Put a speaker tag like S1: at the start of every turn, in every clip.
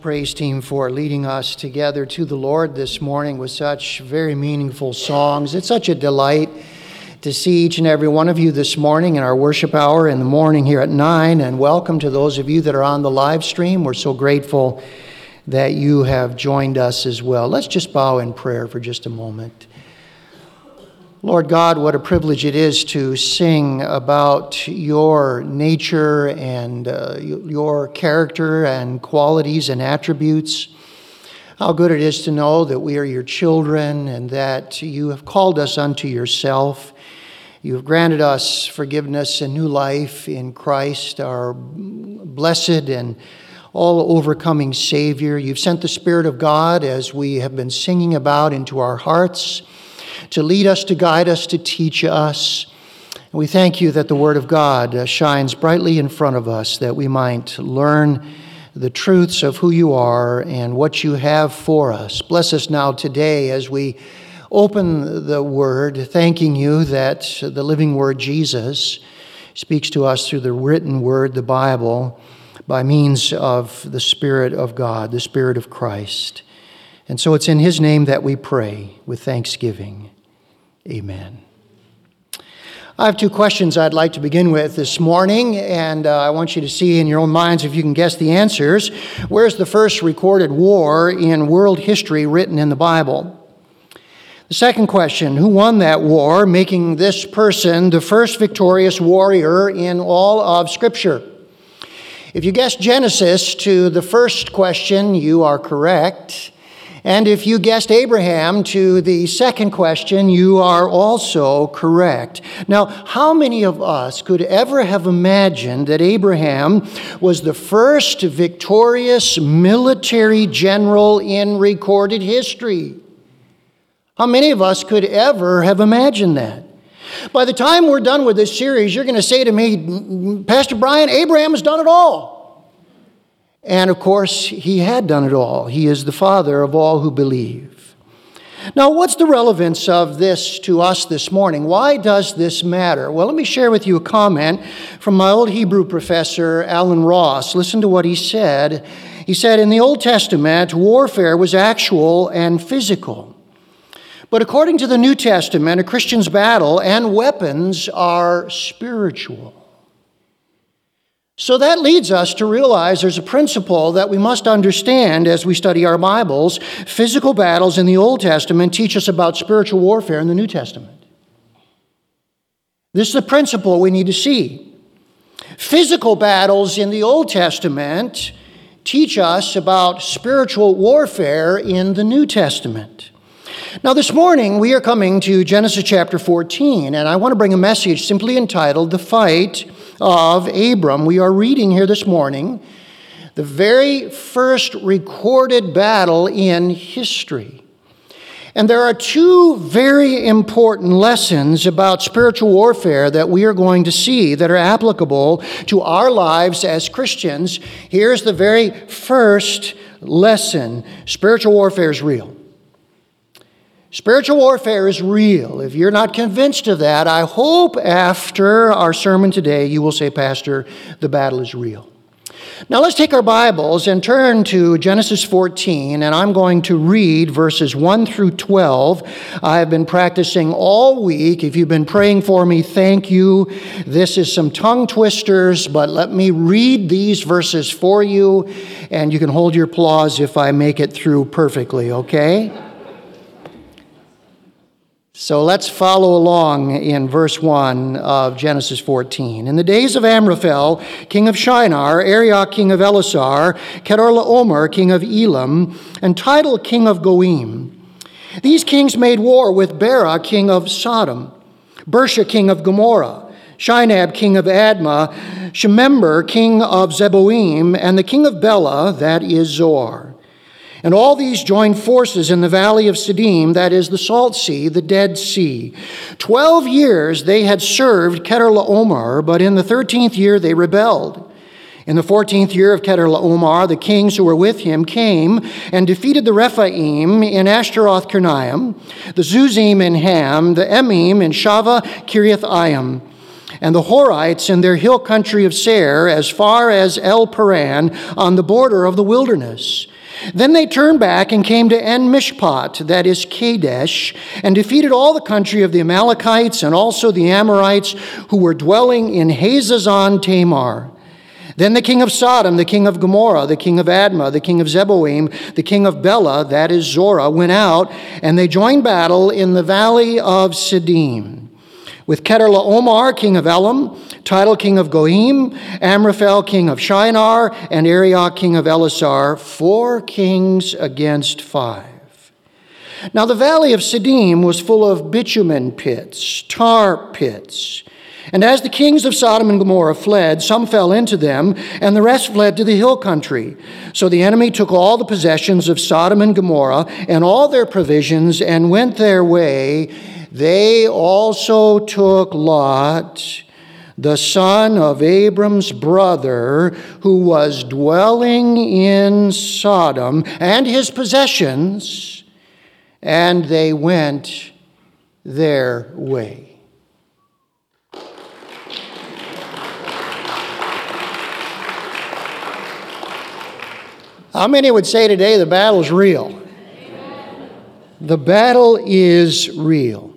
S1: praise team for leading us together to the Lord this morning with such very meaningful songs. It's such a delight to see each and every one of you this morning in our worship hour in the morning here at 9. And welcome to those of you that are on the live stream. We're so grateful that you have joined us as well. Let's just bow in prayer for just a moment. Lord God, what a privilege it is to sing about your nature and uh, your character and qualities and attributes. How good it is to know that we are your children and that you have called us unto yourself. You have granted us forgiveness and new life in Christ, our blessed and all overcoming Savior. You've sent the Spirit of God, as we have been singing about, into our hearts to lead us, to guide us, to teach us. And we thank you that the Word of God uh, shines brightly in front of us, that we might learn the truths of who you are and what you have for us. Bless us now today as we open the Word, thanking you that the living Word, Jesus, speaks to us through the written Word, the Bible, by means of the Spirit of God, the Spirit of Christ. And so it's in His name that we pray with thanksgiving. Amen. I have two questions I'd like to begin with this morning, and uh, I want you to see in your own minds if you can guess the answers. Where's the first recorded war in world history written in the Bible? The second question Who won that war, making this person the first victorious warrior in all of Scripture? If you guess Genesis to the first question, you are correct. And if you guessed Abraham to the second question, you are also correct. Now, how many of us could ever have imagined that Abraham was the first victorious military general in recorded history? How many of us could ever have imagined that? By the time we're done with this series, you're going to say to me, Pastor Brian, Abraham has done it all. And of course, he had done it all. He is the father of all who believe. Now, what's the relevance of this to us this morning? Why does this matter? Well, let me share with you a comment from my old Hebrew professor, Alan Ross. Listen to what he said. He said, In the Old Testament, warfare was actual and physical. But according to the New Testament, a Christian's battle and weapons are spiritual. So that leads us to realize there's a principle that we must understand as we study our Bibles. Physical battles in the Old Testament teach us about spiritual warfare in the New Testament. This is a principle we need to see. Physical battles in the Old Testament teach us about spiritual warfare in the New Testament. Now, this morning we are coming to Genesis chapter 14, and I want to bring a message simply entitled The Fight of Abram. We are reading here this morning the very first recorded battle in history. And there are two very important lessons about spiritual warfare that we are going to see that are applicable to our lives as Christians. Here's the very first lesson spiritual warfare is real. Spiritual warfare is real. If you're not convinced of that, I hope after our sermon today you will say, Pastor, the battle is real. Now let's take our Bibles and turn to Genesis 14, and I'm going to read verses 1 through 12. I have been practicing all week. If you've been praying for me, thank you. This is some tongue twisters, but let me read these verses for you, and you can hold your applause if I make it through perfectly, okay? So let's follow along in verse 1 of Genesis 14. In the days of Amraphel, king of Shinar, Arioch, king of Ellasar, Chedorlaomer, king of Elam, and Tidal, king of Goim. These kings made war with Bera, king of Sodom, Birsha, king of Gomorrah, Shinab, king of Admah, Shemeber, king of Zeboim, and the king of Bela, that is Zoar. And all these joined forces in the valley of Siddim, that is the Salt Sea, the Dead Sea. Twelve years they had served Chedorlaomer, but in the thirteenth year they rebelled. In the fourteenth year of Chedorlaomer, the kings who were with him came and defeated the Rephaim in Ashtaroth Karnaim, the Zuzim in Ham, the Emim in Shaveh Kiriathaim, and the Horites in their hill country of Seir as far as El Paran on the border of the wilderness Then they turned back and came to En Mishpat, that is Kadesh, and defeated all the country of the Amalekites and also the Amorites who were dwelling in Hazazon Tamar. Then the king of Sodom, the king of Gomorrah, the king of Admah, the king of Zeboim, the king of Bela, that is Zorah, went out, and they joined battle in the valley of Siddim. With Chedorlaomer, king of Elam, Tidal, king of Goyim, Amraphel, king of Shinar, and Arioch, king of Ellasar, four kings against five. Now the valley of Siddim was full of bitumen pits, tar pits. And as the kings of Sodom and Gomorrah fled, some fell into them, and the rest fled to the hill country. So the enemy took all the possessions of Sodom and Gomorrah and all their provisions and went their way. They also took Lot, the son of Abram's brother, who was dwelling in Sodom, and his possessions, and they went their way. How many would say today the battle is real? The battle is real.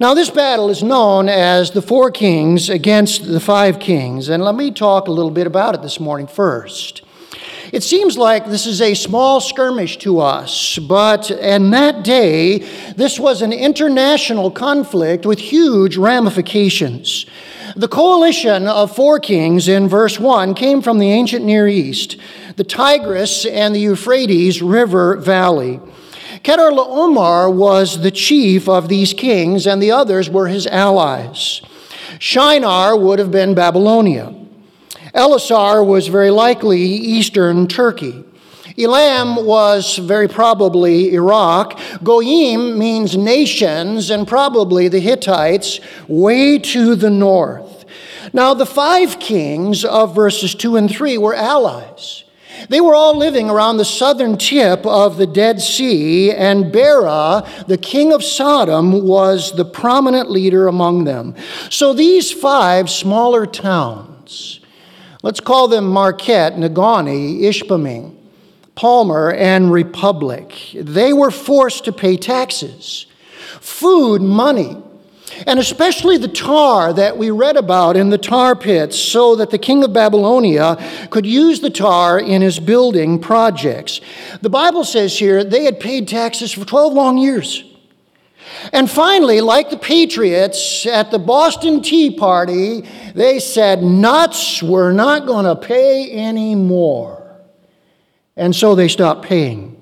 S1: Now, this battle is known as the four kings against the five kings, and let me talk a little bit about it this morning first. It seems like this is a small skirmish to us, but in that day, this was an international conflict with huge ramifications. The coalition of four kings in verse 1 came from the ancient Near East the Tigris and the Euphrates River Valley. Omar was the chief of these kings, and the others were his allies. Shinar would have been Babylonia. Ellasar was very likely eastern Turkey. Elam was very probably Iraq. Goyim means nations, and probably the Hittites way to the north. Now, the five kings of verses 2 and 3 were allies. They were all living around the southern tip of the Dead Sea, and Bera, the king of Sodom, was the prominent leader among them. So these five smaller towns, let's call them Marquette, Negaunee, Ishpeming, Palmer, and Republic, they were forced to pay taxes, food, money, and especially the tar that we read about in the tar pits, so that the king of Babylonia could use the tar in his building projects. The Bible says here they had paid taxes for 12 long years. And finally, like the Patriots at the Boston Tea Party, they said, Nuts, we're not going to pay anymore. And so they stopped paying.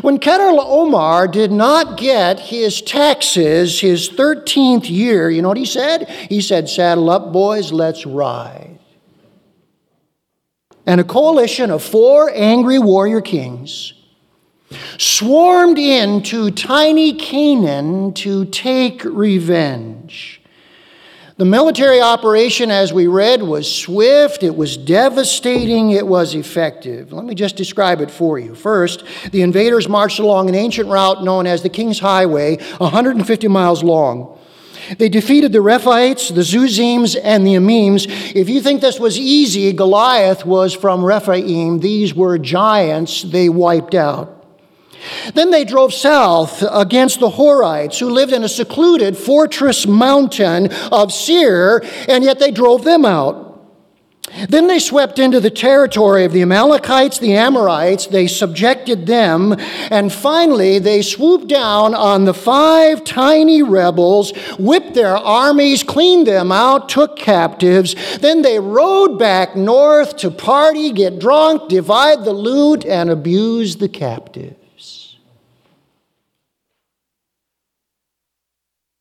S1: When Chedorlaomer did not get his taxes his 13th year, you know what he said? He said, Saddle up, boys, let's ride. And a coalition of four angry warrior kings swarmed into tiny Canaan to take revenge. The military operation, as we read, was swift, it was devastating, it was effective. Let me just describe it for you. First, the invaders marched along an ancient route known as the King's Highway, 150 miles long. They defeated the Rephaites, the Zuzims, and the Emims. If you think this was easy, Goliath was from Rephaim. These were giants they wiped out. Then they drove south against the Horites, who lived in a secluded fortress mountain of Seir, and yet they drove them out. Then they swept into the territory of the Amalekites, the Amorites, they subjected them, and finally they swooped down on the five tiny rebels, whipped their armies, cleaned them out, took captives. Then they rode back north to party, get drunk, divide the loot, and abuse the captive.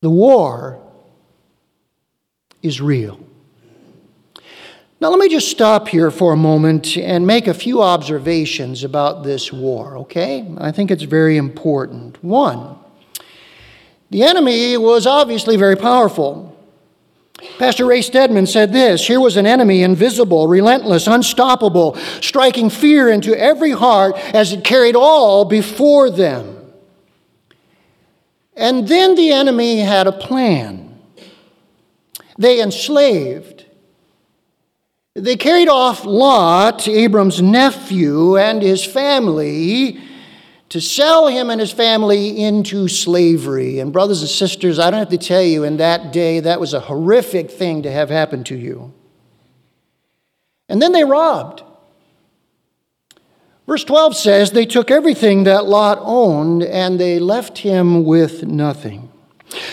S1: The war is real. Now, let me just stop here for a moment and make a few observations about this war, okay? I think it's very important. One, the enemy was obviously very powerful. Pastor Ray Stedman said this Here was an enemy invisible, relentless, unstoppable, striking fear into every heart as it carried all before them. And then the enemy had a plan. They enslaved, They carried off Lot, Abram's nephew, and his family to sell him and his family into slavery. And, brothers and sisters, I don't have to tell you, in that day, that was a horrific thing to have happen to you. And then they robbed. Verse 12 says, They took everything that Lot owned and they left him with nothing.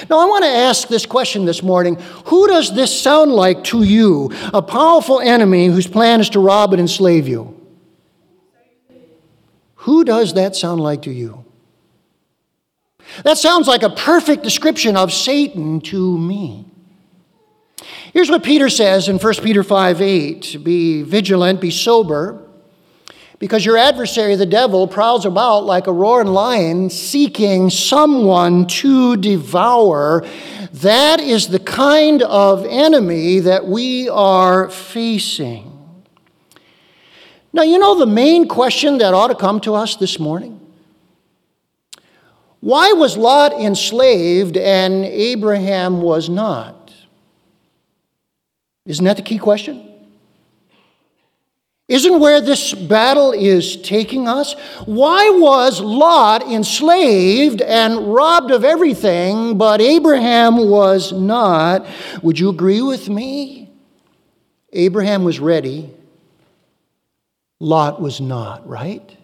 S1: Now, I want to ask this question this morning Who does this sound like to you? A powerful enemy whose plan is to rob and enslave you. Who does that sound like to you? That sounds like a perfect description of Satan to me. Here's what Peter says in 1 Peter 5 8 Be vigilant, be sober, because your adversary, the devil, prowls about like a roaring lion seeking someone to devour. That is the kind of enemy that we are facing. Now, you know the main question that ought to come to us this morning? Why was Lot enslaved and Abraham was not? Isn't that the key question? Isn't where this battle is taking us? Why was Lot enslaved and robbed of everything, but Abraham was not? Would you agree with me? Abraham was ready Lot was not, right?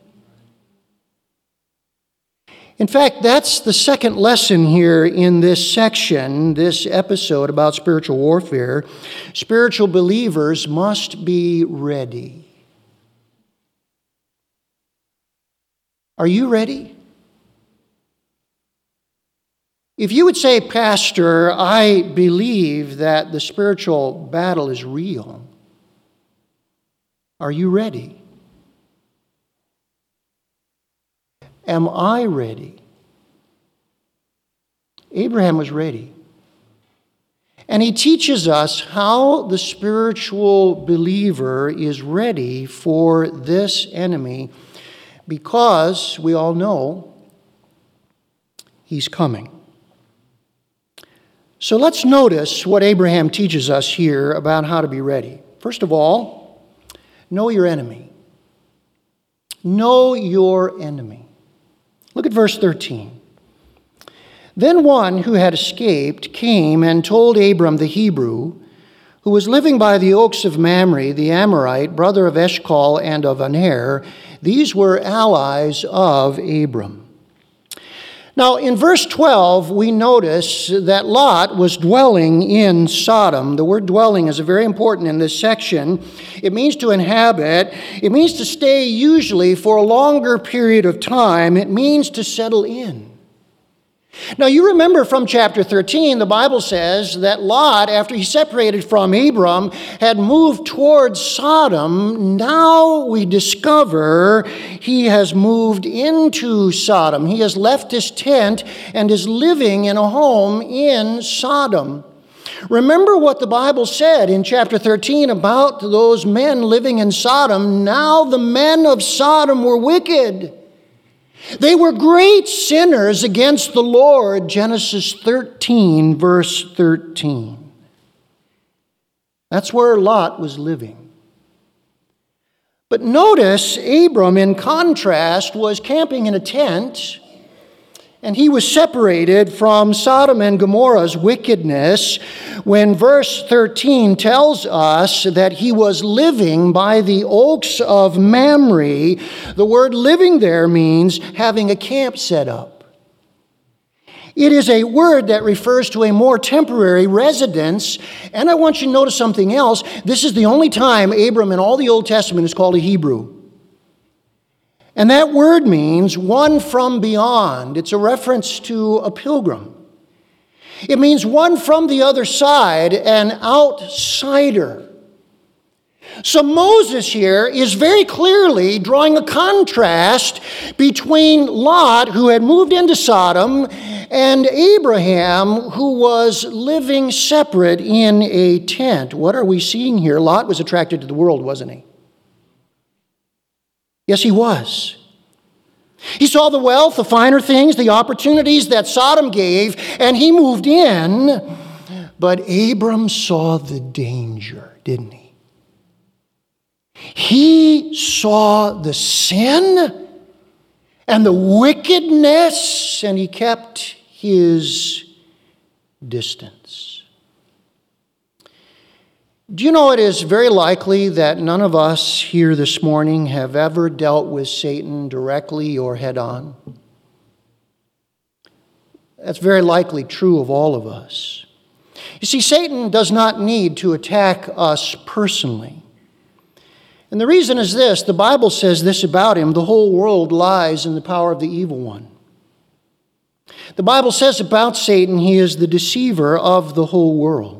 S1: In fact, that's the second lesson here in this section, this episode about spiritual warfare. Spiritual believers must be ready. Are you ready? If you would say, Pastor, I believe that the spiritual battle is real, are you ready? Am I ready? Abraham was ready. And he teaches us how the spiritual believer is ready for this enemy because we all know he's coming. So let's notice what Abraham teaches us here about how to be ready. First of all, know your enemy. Know your enemy. Look at verse 13. Then one who had escaped came and told Abram the Hebrew, who was living by the oaks of Mamre, the Amorite, brother of Eshcol and of Aner. These were allies of Abram. Now, in verse 12, we notice that Lot was dwelling in Sodom. The word dwelling is very important in this section. It means to inhabit, it means to stay usually for a longer period of time, it means to settle in. Now, you remember from chapter 13, the Bible says that Lot, after he separated from Abram, had moved towards Sodom. Now we discover he has moved into Sodom. He has left his tent and is living in a home in Sodom. Remember what the Bible said in chapter 13 about those men living in Sodom. Now the men of Sodom were wicked. They were great sinners against the Lord, Genesis 13, verse 13. That's where Lot was living. But notice, Abram, in contrast, was camping in a tent and he was separated from Sodom and Gomorrah's wickedness when verse 13 tells us that he was living by the oaks of Mamre. The word living there means having a camp set up. It is a word that refers to a more temporary residence. And I want you to notice something else. This is the only time Abram in all the Old Testament is called a Hebrew. And that word means one from beyond. It's a reference to a pilgrim. It means one from the other side, an outsider. So Moses here is very clearly drawing a contrast between Lot, who had moved into Sodom, and Abraham, who was living separate in a tent. What are we seeing here? Lot was attracted to the world, wasn't he? Yes, he was. He saw the wealth, the finer things, the opportunities that Sodom gave, and he moved in. But Abram saw the danger, didn't he? He saw the sin and the wickedness, and he kept his distance. Do you know it is very likely that none of us here this morning have ever dealt with Satan directly or head on? That's very likely true of all of us. You see, Satan does not need to attack us personally. And the reason is this the Bible says this about him the whole world lies in the power of the evil one. The Bible says about Satan, he is the deceiver of the whole world.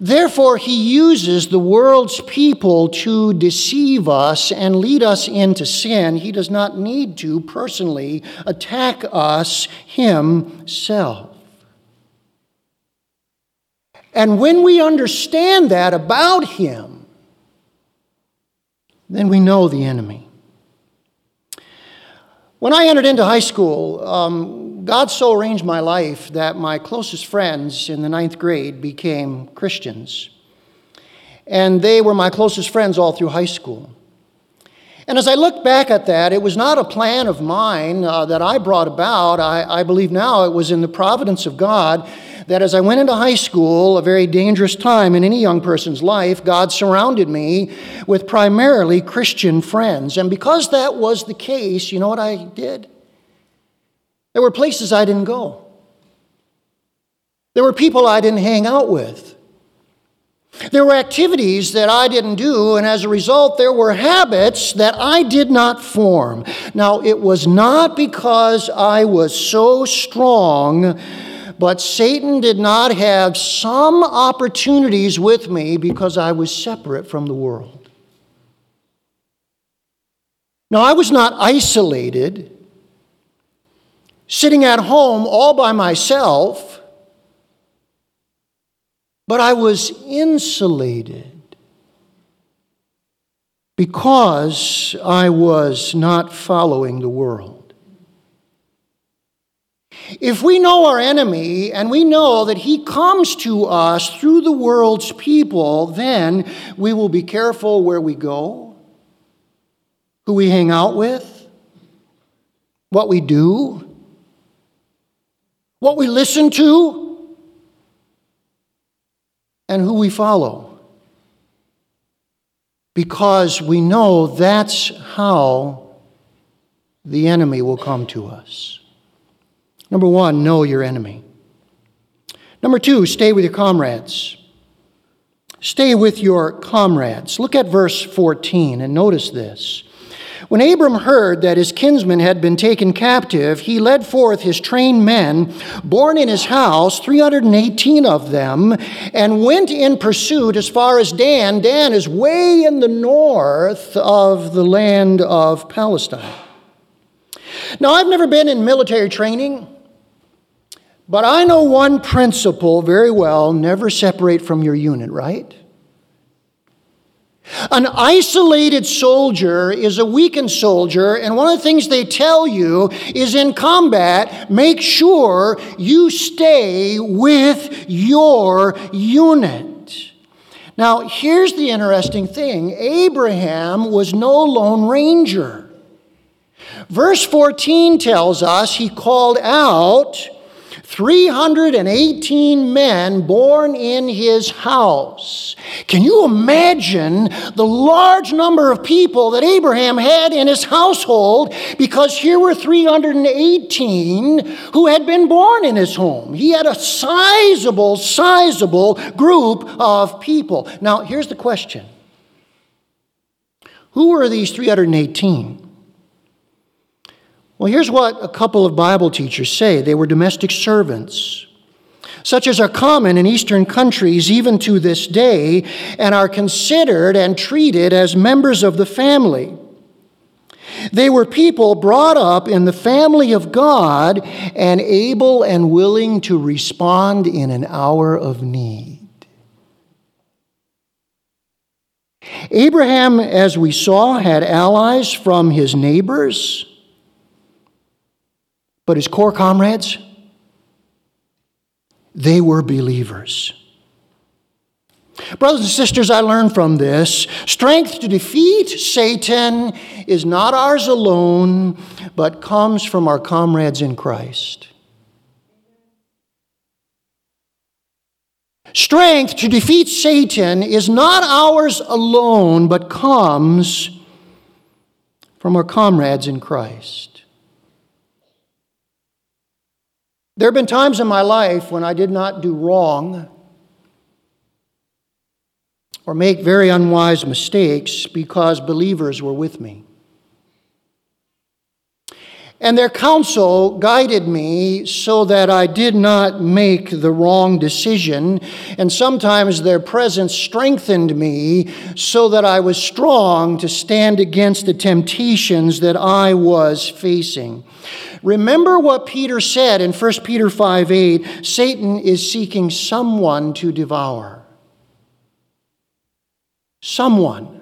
S1: Therefore, he uses the world's people to deceive us and lead us into sin. He does not need to personally attack us himself. And when we understand that about him, then we know the enemy. When I entered into high school, um, God so arranged my life that my closest friends in the ninth grade became Christians. And they were my closest friends all through high school. And as I look back at that, it was not a plan of mine uh, that I brought about. I, I believe now it was in the providence of God that as I went into high school, a very dangerous time in any young person's life, God surrounded me with primarily Christian friends. And because that was the case, you know what I did? There were places I didn't go. There were people I didn't hang out with. There were activities that I didn't do, and as a result, there were habits that I did not form. Now, it was not because I was so strong but Satan did not have some opportunities with me because I was separate from the world. Now, I was not isolated, sitting at home all by myself, but I was insulated because I was not following the world. If we know our enemy and we know that he comes to us through the world's people, then we will be careful where we go, who we hang out with, what we do, what we listen to, and who we follow. Because we know that's how the enemy will come to us. Number one, know your enemy. Number two, stay with your comrades. Stay with your comrades. Look at verse 14 and notice this. When Abram heard that his kinsman had been taken captive, he led forth his trained men, born in his house, 318 of them, and went in pursuit as far as Dan. Dan is way in the north of the land of Palestine. Now, I've never been in military training. But I know one principle very well never separate from your unit, right? An isolated soldier is a weakened soldier, and one of the things they tell you is in combat, make sure you stay with your unit. Now, here's the interesting thing Abraham was no lone ranger. Verse 14 tells us he called out 318 men born in his house. Can you imagine the large number of people that Abraham had in his household? Because here were 318 who had been born in his home. He had a sizable, sizable group of people. Now, here's the question Who were these 318? Well, here's what a couple of Bible teachers say they were domestic servants, such as are common in Eastern countries even to this day, and are considered and treated as members of the family. They were people brought up in the family of God and able and willing to respond in an hour of need. Abraham, as we saw, had allies from his neighbors but his core comrades, they were believers. Brothers and sisters, I learned from this strength to defeat Satan is not ours alone, but comes from our comrades in Christ. Strength to defeat Satan is not ours alone, but comes from our comrades in Christ. There have been times in my life when I did not do wrong or make very unwise mistakes because believers were with me. And their counsel guided me so that I did not make the wrong decision. And sometimes their presence strengthened me so that I was strong to stand against the temptations that I was facing. Remember what Peter said in 1 Peter 5 8 Satan is seeking someone to devour someone.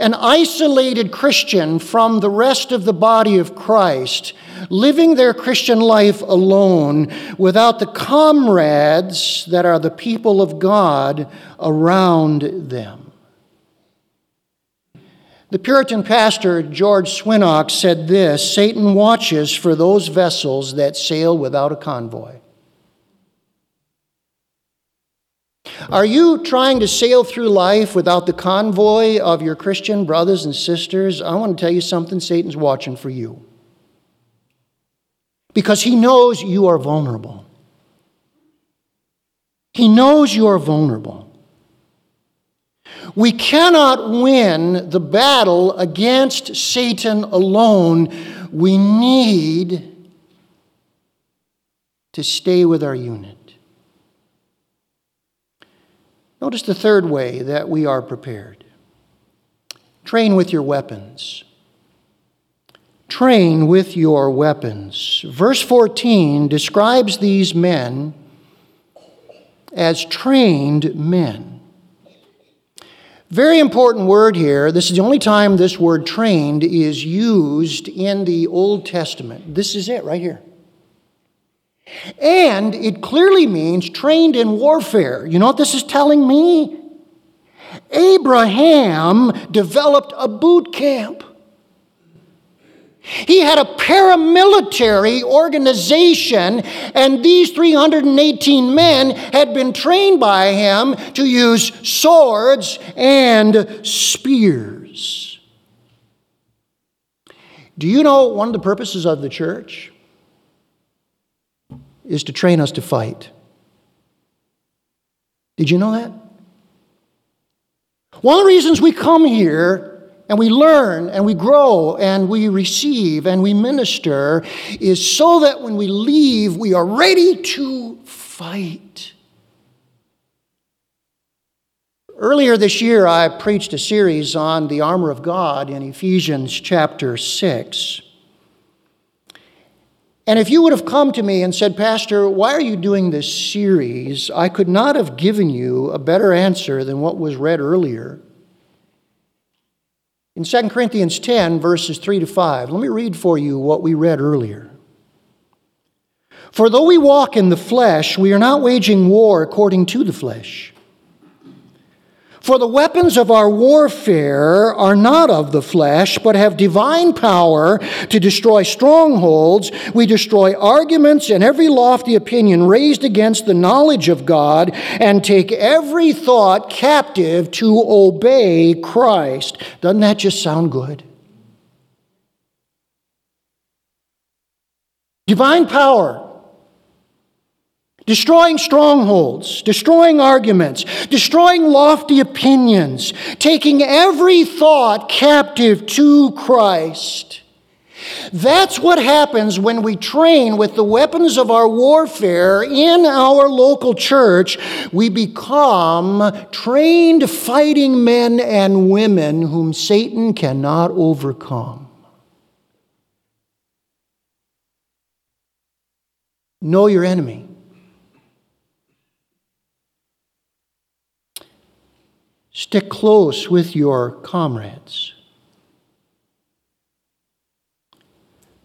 S1: An isolated Christian from the rest of the body of Christ, living their Christian life alone without the comrades that are the people of God around them. The Puritan pastor George Swinnock said this Satan watches for those vessels that sail without a convoy. Are you trying to sail through life without the convoy of your Christian brothers and sisters? I want to tell you something Satan's watching for you. Because he knows you are vulnerable. He knows you are vulnerable. We cannot win the battle against Satan alone. We need to stay with our unit. Notice the third way that we are prepared train with your weapons. Train with your weapons. Verse 14 describes these men as trained men. Very important word here. This is the only time this word trained is used in the Old Testament. This is it right here. And it clearly means trained in warfare. You know what this is telling me? Abraham developed a boot camp. He had a paramilitary organization, and these 318 men had been trained by him to use swords and spears. Do you know one of the purposes of the church? Is to train us to fight. Did you know that? One of the reasons we come here and we learn and we grow and we receive and we minister is so that when we leave, we are ready to fight. Earlier this year, I preached a series on the armor of God in Ephesians chapter 6. And if you would have come to me and said, Pastor, why are you doing this series? I could not have given you a better answer than what was read earlier. In 2 Corinthians 10, verses 3 to 5, let me read for you what we read earlier. For though we walk in the flesh, we are not waging war according to the flesh. For the weapons of our warfare are not of the flesh, but have divine power to destroy strongholds. We destroy arguments and every lofty opinion raised against the knowledge of God, and take every thought captive to obey Christ. Doesn't that just sound good? Divine power destroying strongholds, destroying arguments, destroying lofty opinions, taking every thought captive to Christ. That's what happens when we train with the weapons of our warfare in our local church. We become trained fighting men and women whom Satan cannot overcome. Know your enemy. Stick close with your comrades.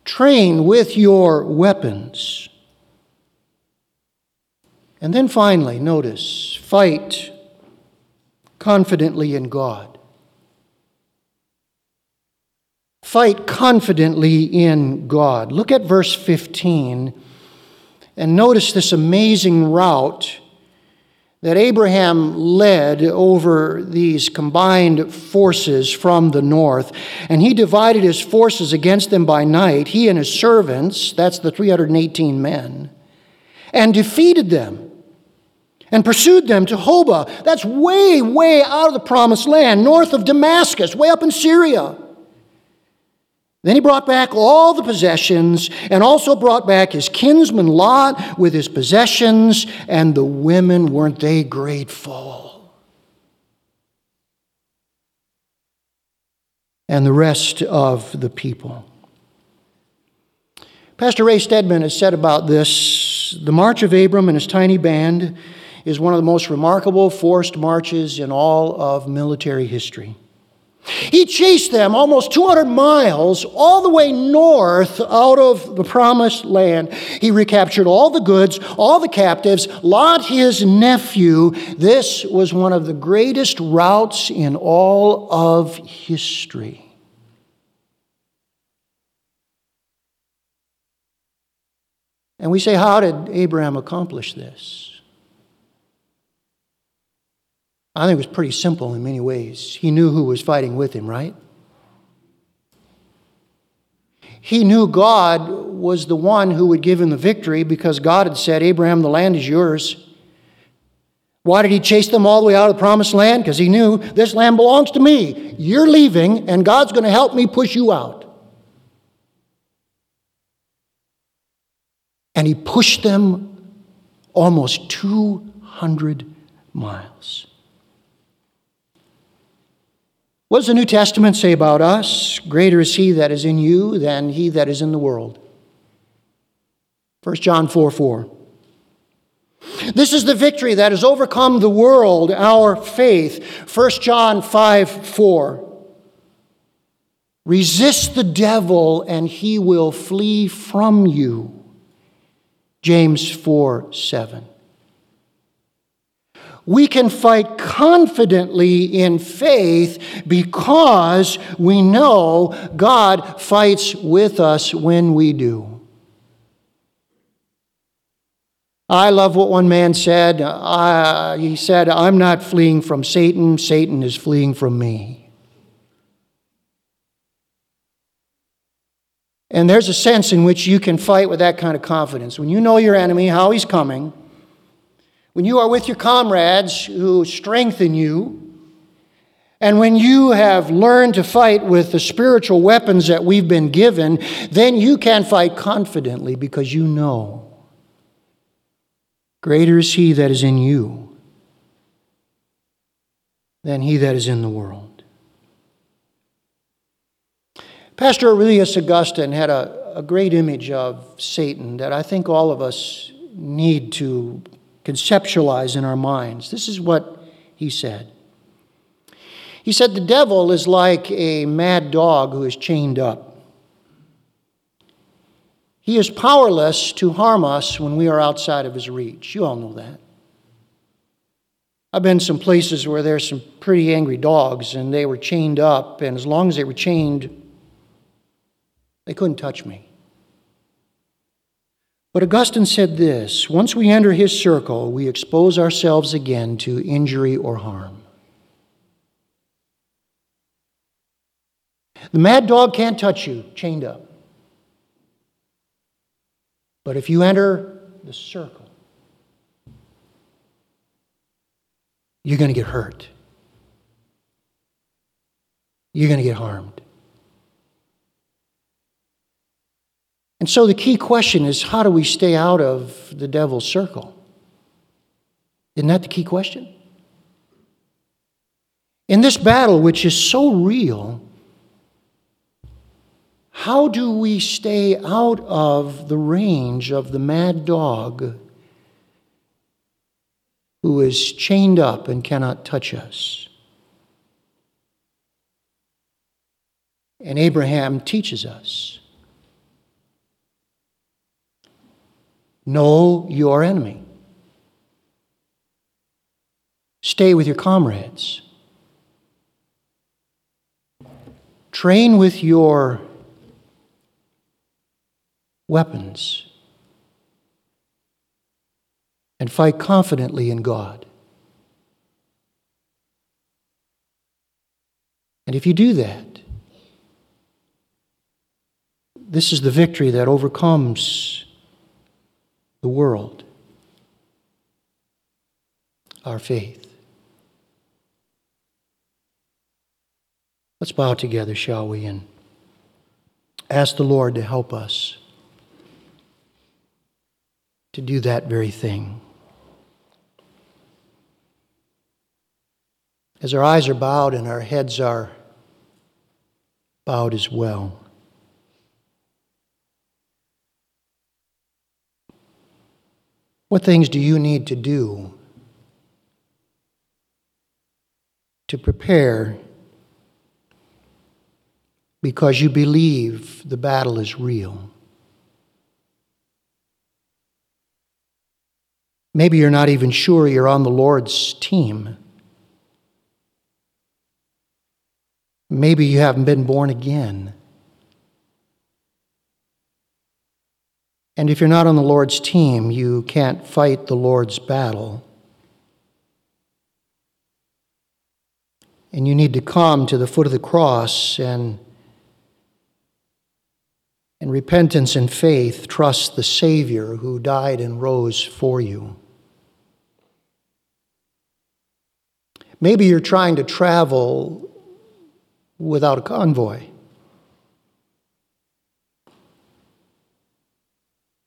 S1: Train with your weapons. And then finally, notice fight confidently in God. Fight confidently in God. Look at verse 15 and notice this amazing rout that Abraham led over these combined forces from the north. And he divided his forces against them by night, he and his servants, that's the 318 men, and defeated them and pursued them to Hobah. That's way, way out of the promised land, north of Damascus, way up in Syria. Then he brought back all the possessions and also brought back his kinsman Lot with his possessions, and the women, weren't they grateful? And the rest of the people. Pastor Ray Stedman has said about this the march of Abram and his tiny band is one of the most remarkable forced marches in all of military history. He chased them almost 200 miles all the way north out of the promised land. He recaptured all the goods, all the captives, Lot, his nephew. This was one of the greatest routs in all of history. And we say, how did Abraham accomplish this? I think it was pretty simple in many ways. He knew who was fighting with him, right? He knew God was the one who would give him the victory because God had said, Abraham, the land is yours. Why did he chase them all the way out of the promised land? Because he knew this land belongs to me. You're leaving, and God's going to help me push you out. And he pushed them almost 200 miles. What does the New Testament say about us? Greater is he that is in you than he that is in the world. 1 John 4 4. This is the victory that has overcome the world, our faith. 1 John 5 4. Resist the devil and he will flee from you. James 4 7 we can fight confidently in faith because we know God fights with us when we do. I love what one man said. Uh, he said, I'm not fleeing from Satan, Satan is fleeing from me. And there's a sense in which you can fight with that kind of confidence. When you know your enemy, how he's coming, when you are with your comrades who strengthen you, and when you have learned to fight with the spiritual weapons that we've been given, then you can fight confidently because you know greater is He that is in you than He that is in the world. Pastor Aurelius Augustine had a, a great image of Satan that I think all of us need to conceptualize in our minds. This is what he said. He said, The devil is like a mad dog who is chained up. He is powerless to harm us when we are outside of his reach. You all know that. I've been some places where there's some pretty angry dogs and they were chained up, and as long as they were chained, they couldn't touch me. But Augustine said this once we enter his circle, we expose ourselves again to injury or harm. The mad dog can't touch you, chained up. But if you enter the circle, you're going to get hurt. You're going to get harmed. And so the key question is how do we stay out of the devil's circle? Isn't that the key question? In this battle, which is so real, how do we stay out of the range of the mad dog who is chained up and cannot touch us? And Abraham teaches us. Know your enemy. Stay with your comrades. Train with your weapons and fight confidently in God. And if you do that, this is the victory that overcomes the world, our faith. Let's bow together, shall we, and ask the Lord to help us to do that very thing. As our eyes are bowed and our heads are bowed as well. What things do you need to do to prepare because you believe the battle is real? Maybe you're not even sure you're on the Lord's team. Maybe you haven't been born again. And if you're not on the Lord's team, you can't fight the Lord's battle. And you need to come to the foot of the cross and, in repentance and faith, trust the Savior who died and rose for you. Maybe you're trying to travel without a convoy.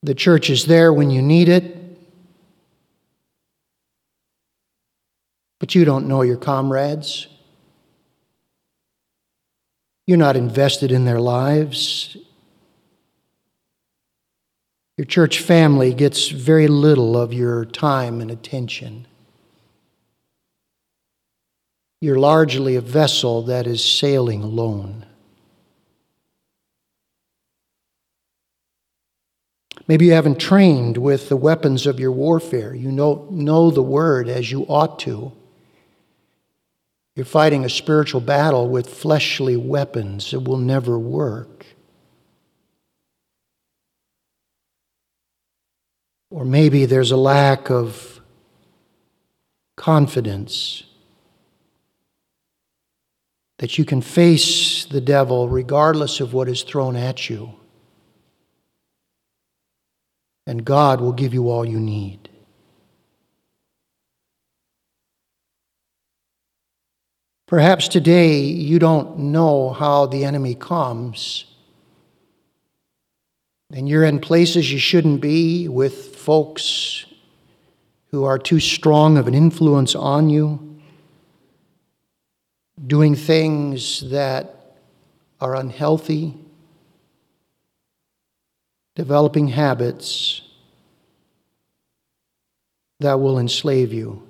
S1: The church is there when you need it, but you don't know your comrades. You're not invested in their lives. Your church family gets very little of your time and attention. You're largely a vessel that is sailing alone. Maybe you haven't trained with the weapons of your warfare. You know, know the word as you ought to. You're fighting a spiritual battle with fleshly weapons. It will never work. Or maybe there's a lack of confidence that you can face the devil regardless of what is thrown at you. And God will give you all you need. Perhaps today you don't know how the enemy comes, and you're in places you shouldn't be with folks who are too strong of an influence on you doing things that are unhealthy, developing habits that will enslave you.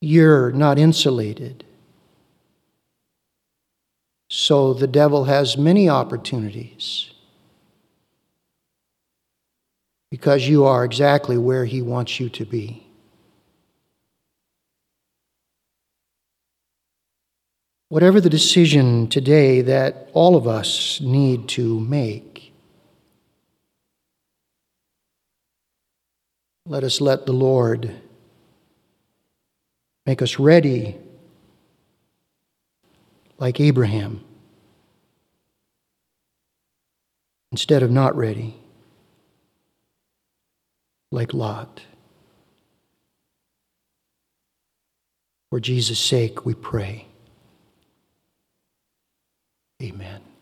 S1: You're not insulated. So the devil has many opportunities because you are exactly where he wants you to be. Whatever the decision today that all of us need to make, let us let the Lord make us ready like Abraham instead of not ready like Lot. For Jesus' sake, we pray. Amen.